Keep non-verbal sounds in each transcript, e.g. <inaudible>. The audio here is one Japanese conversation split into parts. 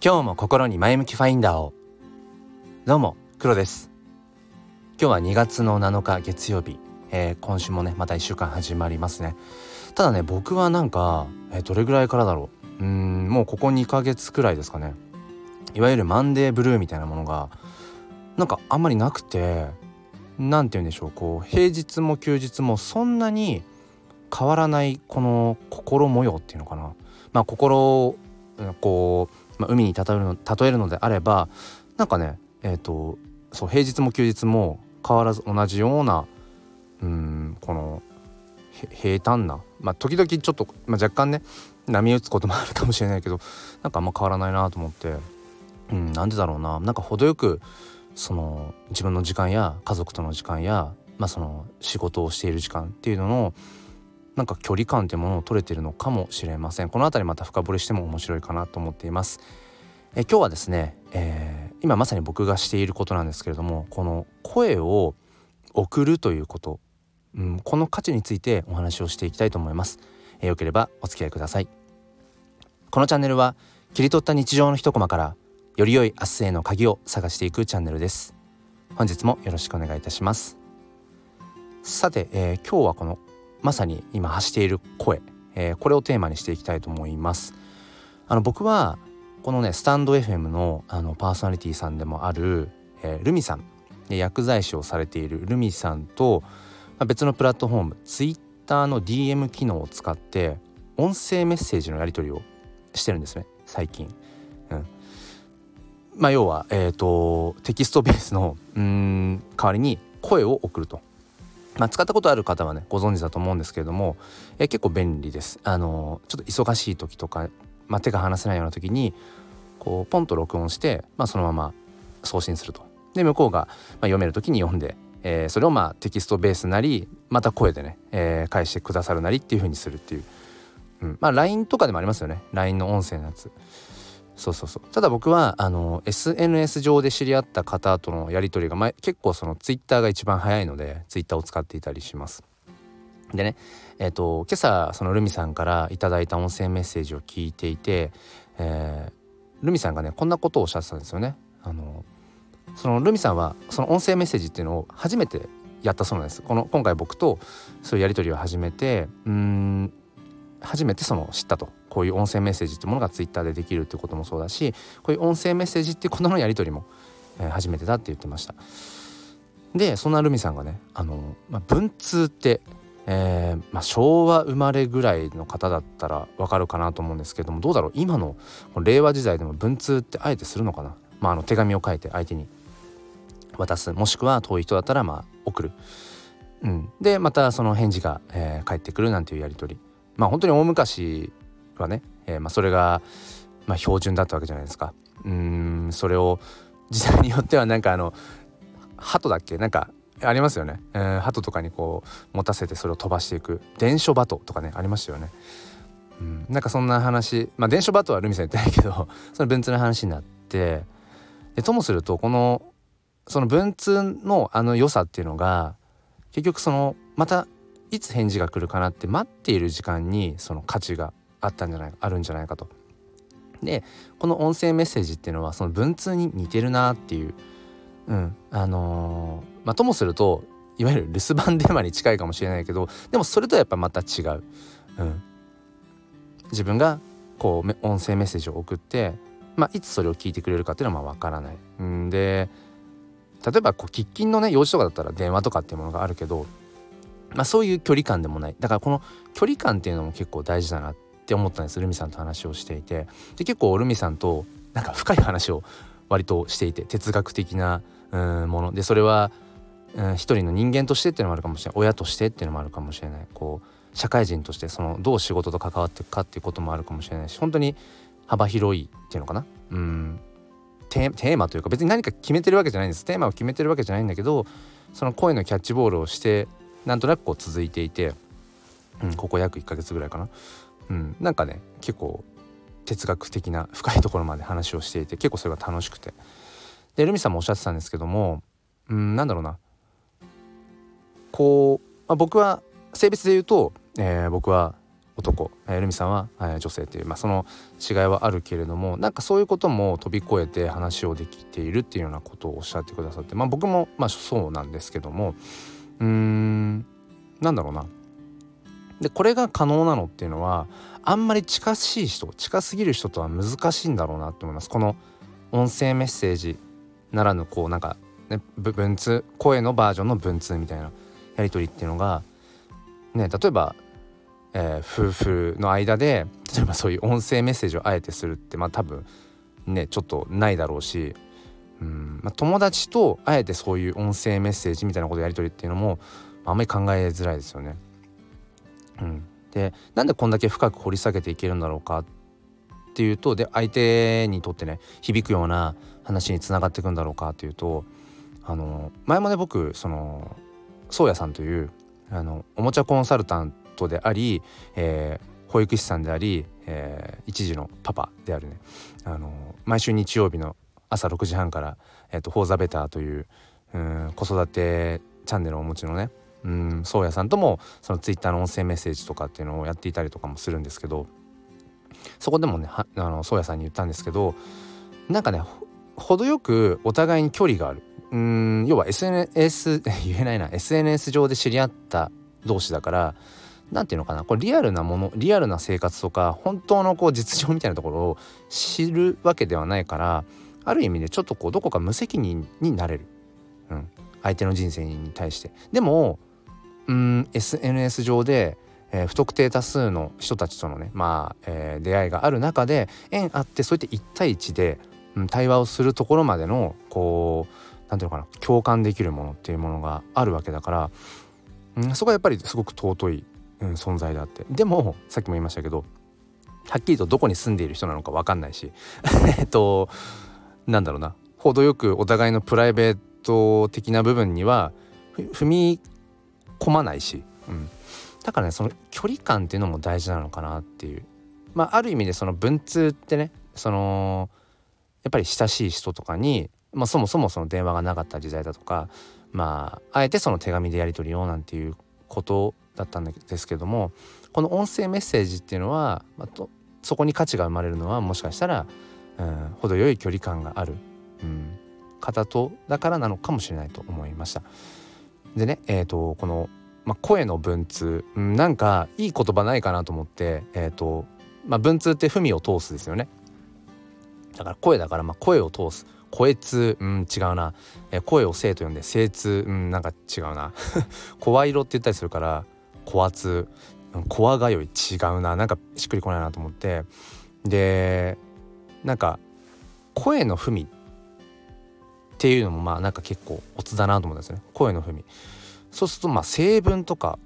今日も心に前向きファインダーを。どうも黒です。今日は2月の7日月曜日、えー、今週もねまた1週間始まりますね。ただね僕はなんか、えー、どれぐらいからだろう。うんもうここ2ヶ月くらいですかね。いわゆるマンデーブルーみたいなものがなんかあんまりなくて何て言うんでしょう。こう平日も休日もそんなに変わらないこの心模様っていうのかな。まあ心をこうまあ、海に例えるの例えるのであればなんかねえっ、ー、とそう平日も休日も変わらず同じようなうんこの平坦なまあ時々ちょっと、まあ、若干ね波打つこともあるかもしれないけどなんかあんま変わらないなと思ってうんなんでだろうな。なんか程よくその自分の時間や家族との時間や、まあ、その仕事をしている時間っていうののなんか距離感っていうものを取れてるのかもしれません。この辺りまた深掘りしても面白いかなと思っています。え今日はですね、えー、今まさに僕がしていることなんですけれどもこの声を送るということ、うん、この価値についてお話をしていきたいと思います、えー、よければお付き合いください。このチャンネルは切り取った日常の一コマからより良い明日への鍵を探していくチャンネルです。本日もよろしくお願いいたします。さて、えー、今日はこのまさに今発している声、えー、これをテーマにしていきたいと思います。あの僕はこのねスタンド FM のあのパーソナリティさんでもある、えー、ルミさん薬剤師をされているルミさんと、まあ、別のプラットフォーム Twitter の DM 機能を使って音声メッセージのやり取りをしてるんですね最近。うん。まあ、要は、えーと、とテキストベースのうん代わりに声を送ると。まあ、使ったことある方はねご存知だと思うんですけれども、え結構便利です。あのちょっと忙しい時とか、まあ、手が離せないような時にこうポンと録音して、まあ、そのまま送信すると。で向こうが、ま、読める時に読んで、えー、それをまあテキストベースなりまた声でね、え、返してくださるなりっていう風にするっていう、うん、まあ LINE とかでもありますよね LINE の音声のやつ。そうそうそう。ただ僕はあの SNS 上で知り合った方とのやり取りが、ま、結構その Twitter が一番早いので Twitter を使っていたりします。でねえっ、ー、と今朝そのルミさんから頂いた音声メッセージを聞いていて、えー、ルミさんがねこんなことをおっしゃってたんですよね。あのそのルミさんはその音声メッセージっていうのを初めてやったそうなんです。この今回僕とそういうやり取りを始めてうん初めてその知ったと。こういう音声メッセージってものがツイッターでできるってこともそうだしこういう音声メッセージってことのやり取りも、えー、初めてだって言ってました。でそんなルミさんがねあの、まあ、文通って、えーまあ、昭和生まれぐらいの方だったらわかるかなと思うんですけどもどうだろう？今の令和時代でも文通ってあえてするのかな、まあ、あの手紙を書いて相手に渡す。もしくは遠い人だったらまあ送る、うん、でまたその返事が、えー、返ってくるなんていうやり取り。まあ本当に大昔はね、えー、まあ、それが、まあ、標準だったわけじゃないですか。うんそれを時代によってはなんかあの鳩だっけ？なんかありますよね、えー、鳩とかにこう持たせてそれを飛ばしていく伝書バトとかねありましたよね。うん、なんかそんな話まあ伝書バトはルミさん言ってないけど <laughs> その文通の話になってでともするとこのその文通のあの良さっていうのが結局そのまたいつ返事が来るかなって待っている時間にその価値があったんじゃないあるんじゃないかと。でこの音声メッセージっていうのはその文通に似てるなっていう、うんあのー、まあともするといわゆる留守番電話に近いかもしれないけどでもそれとはやっぱまた違う。うん、自分がこう音声メッセージを送って、まあ、いつそれを聞いてくれるかっていうのはまあ分からない。うんで例えばこう喫緊のね用事とかだったら電話とかっていうものがあるけどまあ、そういう距離感でもないだからこの距離感っていうのも結構大事だなってって思ったんですルミさんと話をしていて。で結構ルミさんとなんか深い話を割としていて哲学的なうんもの。でそれは、うん、一人の人間としてっていうのもあるかもしれない。親としてっていうのもあるかもしれない。こう社会人としてそのどう仕事と関わっていくかっていうこともあるかもしれないし本当に幅広いっていうのかな。うん。テーマというか別に何か決めてるわけじゃないんです。テーマを決めてるわけじゃないんだけどその声のキャッチボールをしてなんとなくこう続いていて、うん、ここ約1ヶ月ぐらいかな、うん、なんかね結構哲学的な深いところまで話をしていて結構それが楽しくて。でルミさんもおっしゃってたんですけども、うん、なんだろうな。こう、まあ、僕は性別で言うと、えー、僕は男、えー、ルミさんは、えー、女性っていう、まあ、その違いはあるけれどもなんかそういうことも飛び越えて話をできているっていうようなことをおっしゃってくださって、まあ、僕も、まあ、そうなんですけどもうーんなんだろうな。でこれが可能なのっていうのはあんまり近しい人近すぎる人とは難しいんだろうなと思いますこの音声メッセージならぬこうなんか、ね、文通声のバージョンの文通みたいなやり取りっていうのがね例えば、えー、夫婦の間で例えばそういう音声メッセージをあえてするってまあ多分ねちょっとないだろうしうん、まあ、友達とあえてそういう音声メッセージみたいなことやり取りっていうのも、まあ、あんまり考えづらいですよね。でなんでこんだけ深く掘り下げていけるんだろうかっていうとで相手にとってね響くような話につながっていくんだろうかというとあの前もね僕その宗谷さんというあのおもちゃコンサルタントであり、えー、保育士さんであり、えー、一児のパパであるねあの毎週日曜日の朝6時半から「えーと、フォーザベターといううん子育てチャンネルをお持ちのねうん宗谷さんともそのツイッターの音声メッセージとかっていうのをやっていたりとかもするんですけどそこでもねあの宗谷さんに言ったんですけどなんかね程よくお互いに距離がある。うん要は SNS <laughs> 言えないな。SNS 上で知り合った同士だから何て言うのかな。これリアルなものリアルな生活とか本当のこう実情みたいなところを知るわけではないからある意味でちょっとこうどこか無責任になれる、うん、相手の人生に対して。でも SNS 上で、えー、不特定多数の人たちとのねまあ、えー、出会いがある中で縁あってそうやって1対1で、うん、対話をするところまでのこう何ていうのかな共感できるものっていうものがあるわけだから、うん、そこはやっぱりすごく尊い、うん、存在であって。でもさっきも言いましたけどはっきりとどこに住んでいる人なのか分かんないし <laughs> えっとなんだろうな程よくお互いのプライベート的な部分には踏み込まないし、うん、だからねその距離感っていうのも大事なのかなっていう。まあある意味でその文通ってねそのやっぱり親しい人とかに、まあ、そもそもその電話がなかった時代だとかまああえてその手紙でやり取りをなんていうことだったんですけどもこの音声メッセージっていうのは、まあ、とそこに価値が生まれるのはもしかしたら、うん、程よい距離感がある、うん、方とだからなのかもしれないと思いました。でね、えーと、この、まあ、声の文通、うん、なんかいい言葉ないかなと思って、えーとまあ、文通って文を通すですよね。だから声だからまあ声を通す。声通うん違うな、えー、声を生と呼んで声通うんなんか違うな。<laughs> 声色って言ったりするから声圧声がよい違うな。なんかしっくりこないなと思って。でなんか声の文っっていうのもまあなんか結構オツだなと思うんですね。声の文そうするとまあ成文とか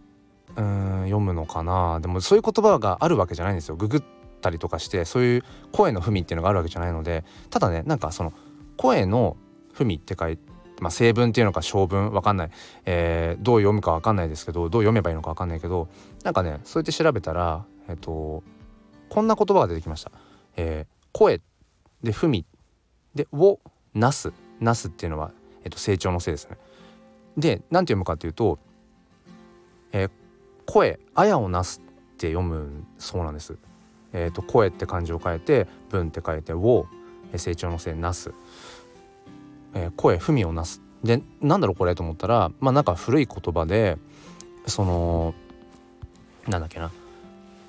うん読むのかな。でもそういう言葉があるわけじゃないんですよ。ググったりとかしてそういう声の文っていうのがあるわけじゃないので。ただねなんかその声の文って書いてまあ、成文っていうのか小文わかんない、えー、どう読むかわかんないですけどどう読めばいいのかわかんないけどなんかねそうやって調べたらえっ、とこんな言葉が出てきました。えー、声で文でをなす。なすっていうのは、えっと、成長のせいですね。で何て読むかっていうと「えー、声あやをなす」って読むそうなんです。えーと、声って漢字を変えて文って書いて「を」成長のせいなす、えー、声文をなすでなんだろうこれと思ったらまあなんか古い言葉でそのなんだっけな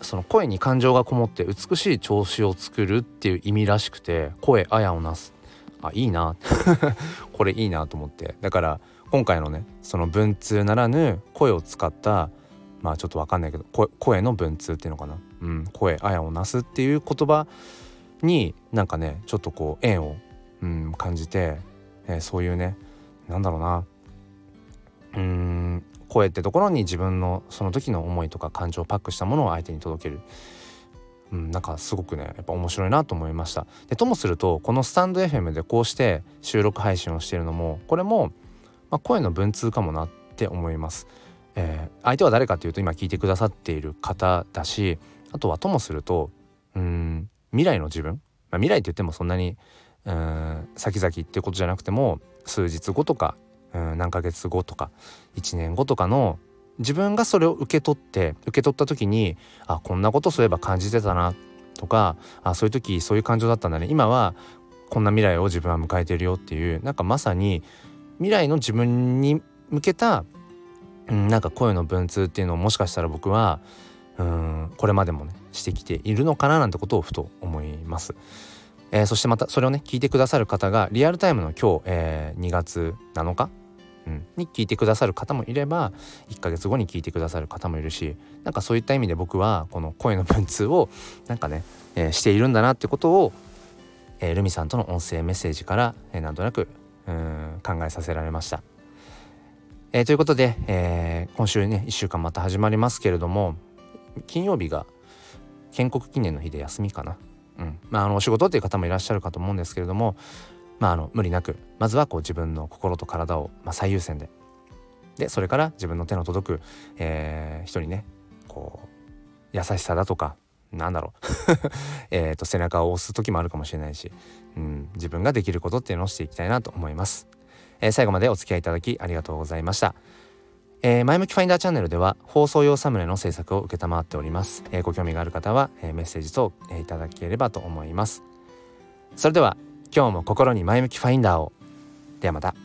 その声に感情がこもって美しい調子を作るっていう意味らしくて声あやをなすあいいな。<laughs> これいいなと思って。だから今回のねその文通ならぬ声を使ったまあちょっと分かんないけど声の文通っていうのかな、うん、声あやをなすっていう言葉になんかねちょっとこう縁を、うん、感じて、えー、そういうねなんだろうな。うん声ってところに自分のその時の思いとか感情をパックしたものを相手に届ける。うん、なんかすごくねやっぱ面白いなと思いました。でともするとこのスタンド FM でこうして収録配信をしているのもこれも、まあ、声の文通かもなって思います、えー、相手は誰かというと今聞いてくださっている方だしあとはともするとうん未来の自分、まあ、未来って言ってもそんなにうん先々っていうことじゃなくても数日後とかうん何ヶ月後とか1年後とかの自分がそれを受け取って受け取った時にあこんなことそういえば感じてたなとかあそういう時そういう感情だったんだね今はこんな未来を自分は迎えてるよっていうなんかまさに未来の自分に向けた、うん、なんか声の文通っていうのをもしかしたら僕はうんこれまでもねしてきているのかななんてことをふと思います。えー、そしてまたそれをね聞いてくださる方がリアルタイムの今日、えー、2月7日、うん、に聞いてくださる方もいれば1ヶ月後に聞いてくださる方もいるしなんかそういった意味で僕はこの声の文通をなんかね、えー、しているんだなってことを、えー、ルミさんとの音声メッセージから、えー、なんとなくうん考えさせられました。えー、ということで、えー、今週ね1週間また始まりますけれども金曜日が建国記念の日で休みかな。うんまあ、あのお仕事っていう方もいらっしゃるかと思うんですけれども、まあ、あの無理なくまずはこう自分の心と体を、まあ、最優先で。でそれから自分の手の届く、えー、人にねこう優しさだとかなんだろう。<laughs> えと背中を押す時もあるかもしれないし、うん、自分ができることっていうのをしていきたいなと思います、えー、最後までお付き合いいただきありがとうございました。えー、前向きファインダーチャンネルでは放送用サムネの制作を承っております、えー、ご興味がある方は、えー、メッセージ等、え、いただければと思います。それでは今日も心に前向きファインダーを。ではまた。